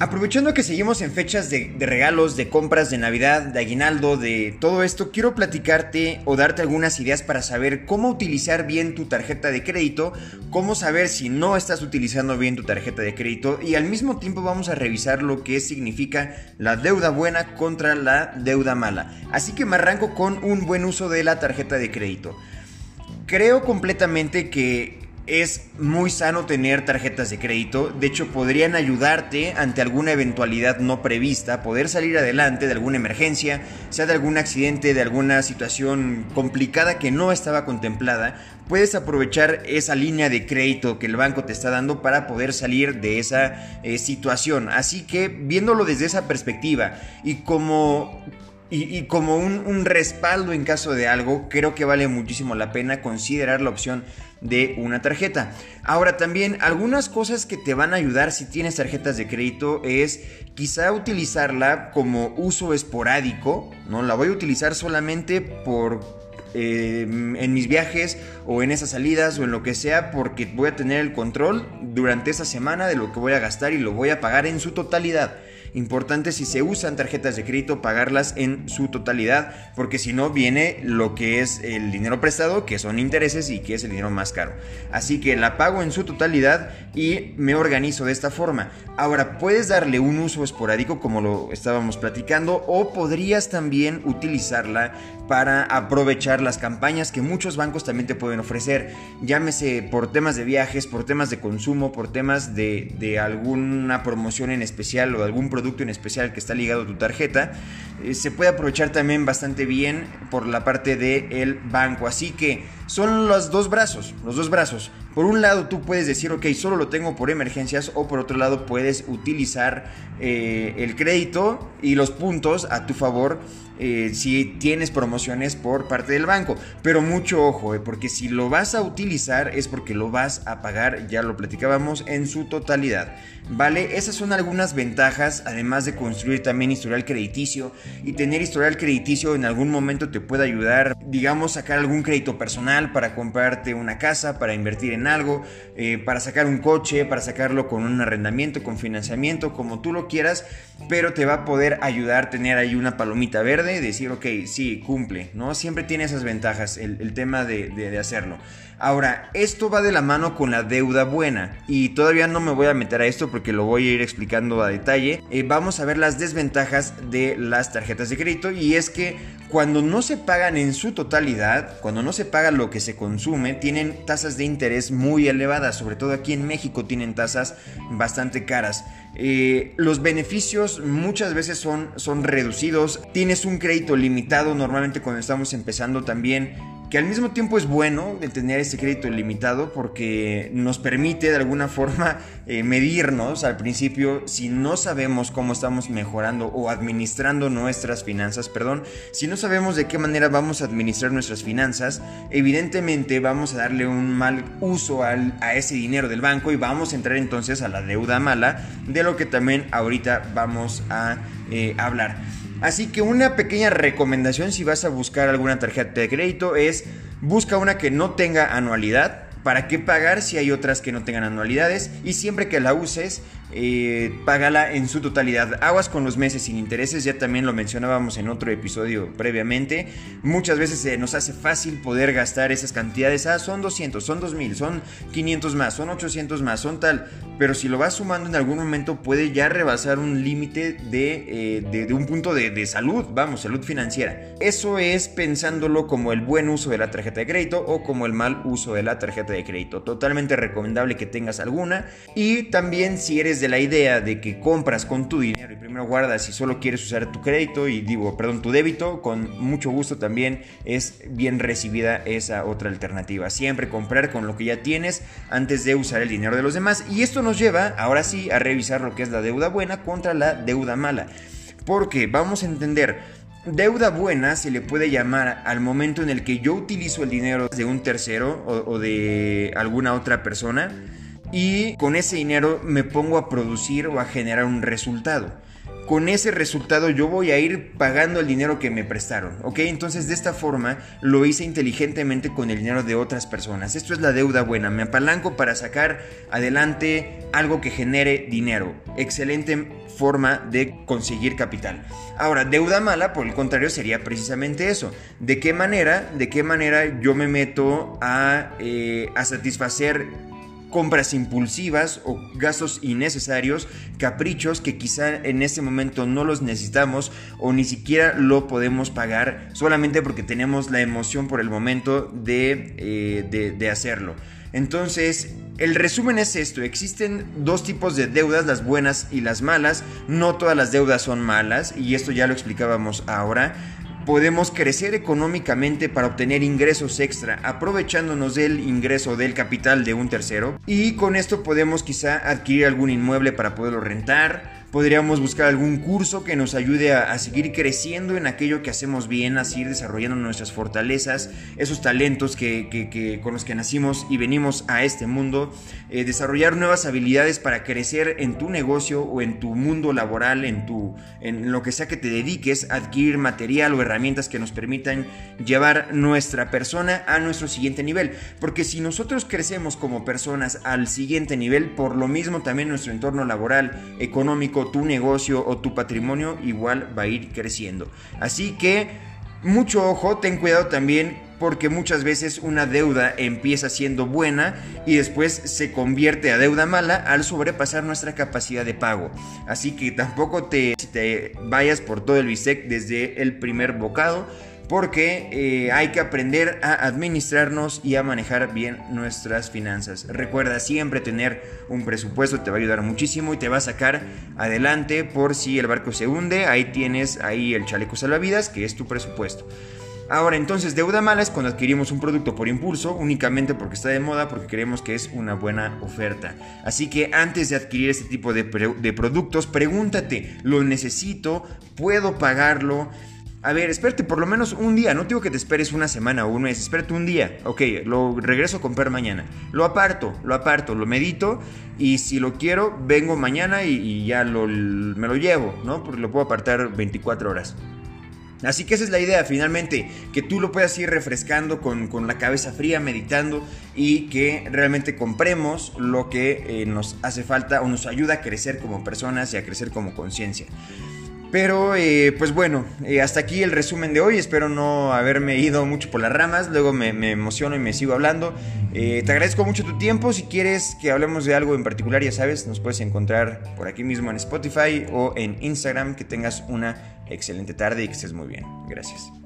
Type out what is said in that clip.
Aprovechando que seguimos en fechas de, regalos, de compras, de Navidad, de aguinaldo, de todo esto, quiero platicarte o darte algunas ideas para saber cómo utilizar bien tu tarjeta de crédito, cómo saber si no estás utilizando bien tu tarjeta de crédito y al mismo tiempo vamos a revisar lo que significa la deuda buena contra la deuda mala. Así que me arranco con un buen uso de la tarjeta de crédito. Creo completamente que es muy sano tener tarjetas de crédito, de hecho podrían ayudarte ante alguna eventualidad no prevista, poder salir adelante de alguna emergencia, sea de algún accidente, de alguna situación complicada que no estaba contemplada, puedes aprovechar esa línea de crédito que el banco te está dando para poder salir de esa eh, situación. Así que viéndolo desde esa perspectiva y como y, como un, respaldo en caso de algo, creo que vale muchísimo la pena considerar la opción de una tarjeta. Ahora también algunas cosas que te van a ayudar si tienes tarjetas de crédito es quizá utilizarla como uso esporádico, ¿no? La voy a utilizar solamente por eh, en mis viajes o en esas salidas o en lo que sea porque voy a tener el control durante esa semana de lo que voy a gastar y lo voy a pagar en su totalidad. Importante si se usan tarjetas de crédito pagarlas en su totalidad, porque si no viene lo que es el dinero prestado, que son intereses y que es el dinero más caro. Así que la pago en su totalidad y me organizo de esta forma. Ahora, puedes darle un uso esporádico como lo estábamos platicando o podrías también utilizarla para aprovechar las campañas que muchos bancos también te pueden ofrecer. Llámese por temas de viajes, por temas de consumo, por temas de, de alguna promoción en especial o algún producto producto en especial que está ligado a tu tarjeta, eh, se puede aprovechar también bastante bien por la parte del banco. Así que son los dos brazos, los dos brazos. Por un lado tú puedes decir, ok, solo lo tengo por emergencias o por otro lado puedes utilizar eh, el crédito y los puntos a tu favor eh, si tienes promociones por parte del banco. Pero mucho ojo, porque si lo vas a utilizar es porque lo vas a pagar, ya lo platicábamos, en su totalidad. ¿Vale? Esas son algunas ventajas, además de construir también historial crediticio y tener historial crediticio en algún momento te puede ayudar, digamos, sacar algún crédito personal para comprarte una casa, para invertir en algo, eh, para sacar un coche, para sacarlo con un arrendamiento, con financiamiento, como tú lo quieras, pero te va a poder ayudar tener ahí una palomita verde, decir, ok, sí, cumple, ¿no? Siempre tiene esas ventajas el, tema de hacerlo. Ahora, esto va de la mano con la deuda buena y todavía no me voy a meter a esto porque lo voy a ir explicando a detalle. Eh, vamos a ver las desventajas de las tarjetas de crédito y es que cuando no se pagan en su totalidad, cuando no se paga lo que se consume, tienen tasas de interés muy elevadas, sobre todo aquí en México tienen tasas bastante caras. Eh, los beneficios muchas veces son, son reducidos, tienes un crédito limitado normalmente cuando estamos empezando también que al mismo tiempo es bueno tener ese crédito limitado porque nos permite de alguna forma eh, medirnos al principio si no sabemos cómo estamos mejorando o administrando nuestras finanzas, perdón, si no sabemos de qué manera vamos a administrar nuestras finanzas, evidentemente vamos a darle un mal uso a ese dinero del banco y vamos a entrar entonces a la deuda mala, de lo que también ahorita vamos a eh, hablar. Así que una pequeña recomendación si vas a buscar alguna tarjeta de crédito es busca una que no tenga anualidad. ¿Para qué pagar si hay otras que no tengan anualidades? Y siempre que la uses, eh, págala en su totalidad. Aguas con los meses sin intereses, ya también lo mencionábamos en otro episodio previamente. Muchas veces se nos hace fácil poder gastar esas cantidades. Ah, son 200, son 2000, son 500 más, son 800 más, son tal. Pero si lo vas sumando en algún momento puede ya rebasar un límite de, eh, de, un punto de, de salud, vamos, salud financiera. Eso es pensándolo como el buen uso de la tarjeta de crédito o como el mal uso de la tarjeta de crédito. Totalmente recomendable que tengas alguna. Y también si eres de la idea de que compras con tu dinero y primero guardas y solo quieres usar tu crédito y digo, perdón, tu débito, con mucho gusto también es bien recibida esa otra alternativa. Siempre comprar con lo que ya tienes antes de usar el dinero de los demás. Y esto nos lleva ahora sí a revisar lo que es la deuda buena contra la deuda mala. Porque vamos a entender, Deuda buena se le puede llamar al momento en el que yo utilizo el dinero de un tercero o, o de alguna otra persona y con ese dinero me pongo a producir o a generar un resultado. con ese resultado yo voy a ir pagando el dinero que me prestaron, ¿ok? Entonces de esta forma lo hice inteligentemente con el dinero de otras personas. Esto es la deuda buena, me apalanco para sacar adelante algo que genere dinero. Excelente forma de conseguir capital. Ahora, deuda mala, por el contrario, sería precisamente eso. ¿De qué manera, de qué manera yo me meto a, eh, a satisfacer compras impulsivas o gastos innecesarios, caprichos que quizá en este momento no los necesitamos o ni siquiera lo podemos pagar solamente porque tenemos la emoción por el momento de, eh, de hacerlo. Entonces, el resumen es esto, existen dos tipos de deudas, las buenas y las malas, no todas las deudas son malas y esto ya lo explicábamos ahora podemos crecer económicamente para obtener ingresos extra, aprovechándonos del ingreso del capital de un tercero. Y con esto podemos quizá adquirir algún inmueble para poderlo rentar, Podríamos buscar algún curso que nos ayude a, seguir creciendo en aquello que hacemos bien, a seguir desarrollando nuestras fortalezas, esos talentos que, con los que nacimos y venimos a este mundo, eh, desarrollar nuevas habilidades para crecer en tu negocio o en tu mundo laboral, en, tu, en lo que sea que te dediques, adquirir material o herramientas que nos permitan llevar nuestra persona a nuestro siguiente nivel. Porque si nosotros crecemos como personas al siguiente nivel, por lo mismo también nuestro entorno laboral, económico, tu negocio o tu patrimonio igual va a ir creciendo. Así que mucho ojo, ten cuidado también porque muchas veces una deuda empieza siendo buena y después se convierte a deuda mala al sobrepasar nuestra capacidad de pago. Así que tampoco te, te vayas por todo el bistec desde el primer bocado porque eh, hay que aprender a administrarnos y a manejar bien nuestras finanzas. Recuerda siempre tener un presupuesto, te va a ayudar muchísimo y te va a sacar adelante por si el barco se hunde. Ahí tienes ahí el chaleco salvavidas, que es tu presupuesto. Ahora, entonces, deuda mala es cuando adquirimos un producto por impulso, únicamente porque está de moda, porque creemos que es una buena oferta. Así que antes de adquirir este tipo de, de productos, pregúntate, ¿lo necesito? ¿Puedo pagarlo? A ver, espérate por lo menos un día. No digo que te esperes una semana o un mes. Espérate un día. Ok, lo regreso a comprar mañana. Lo aparto, lo aparto, lo medito. Y si lo quiero, vengo mañana y, ya me lo llevo, ¿no? Porque lo puedo apartar 24 horas. Así que esa es la idea, finalmente, que tú lo puedas ir refrescando con, la cabeza fría, meditando y que realmente compremos lo que eh, nos hace falta o nos ayuda a crecer como personas y a crecer como conciencia. Pero eh, pues bueno, eh, hasta aquí el resumen de hoy. Espero no haberme ido mucho por las ramas. Luego me, emociono y me sigo hablando. Eh, te agradezco mucho tu tiempo. Si quieres que hablemos de algo en particular, ya sabes, nos puedes encontrar por aquí mismo en Spotify o en Instagram. Que tengas una excelente tarde y que estés muy bien. Gracias.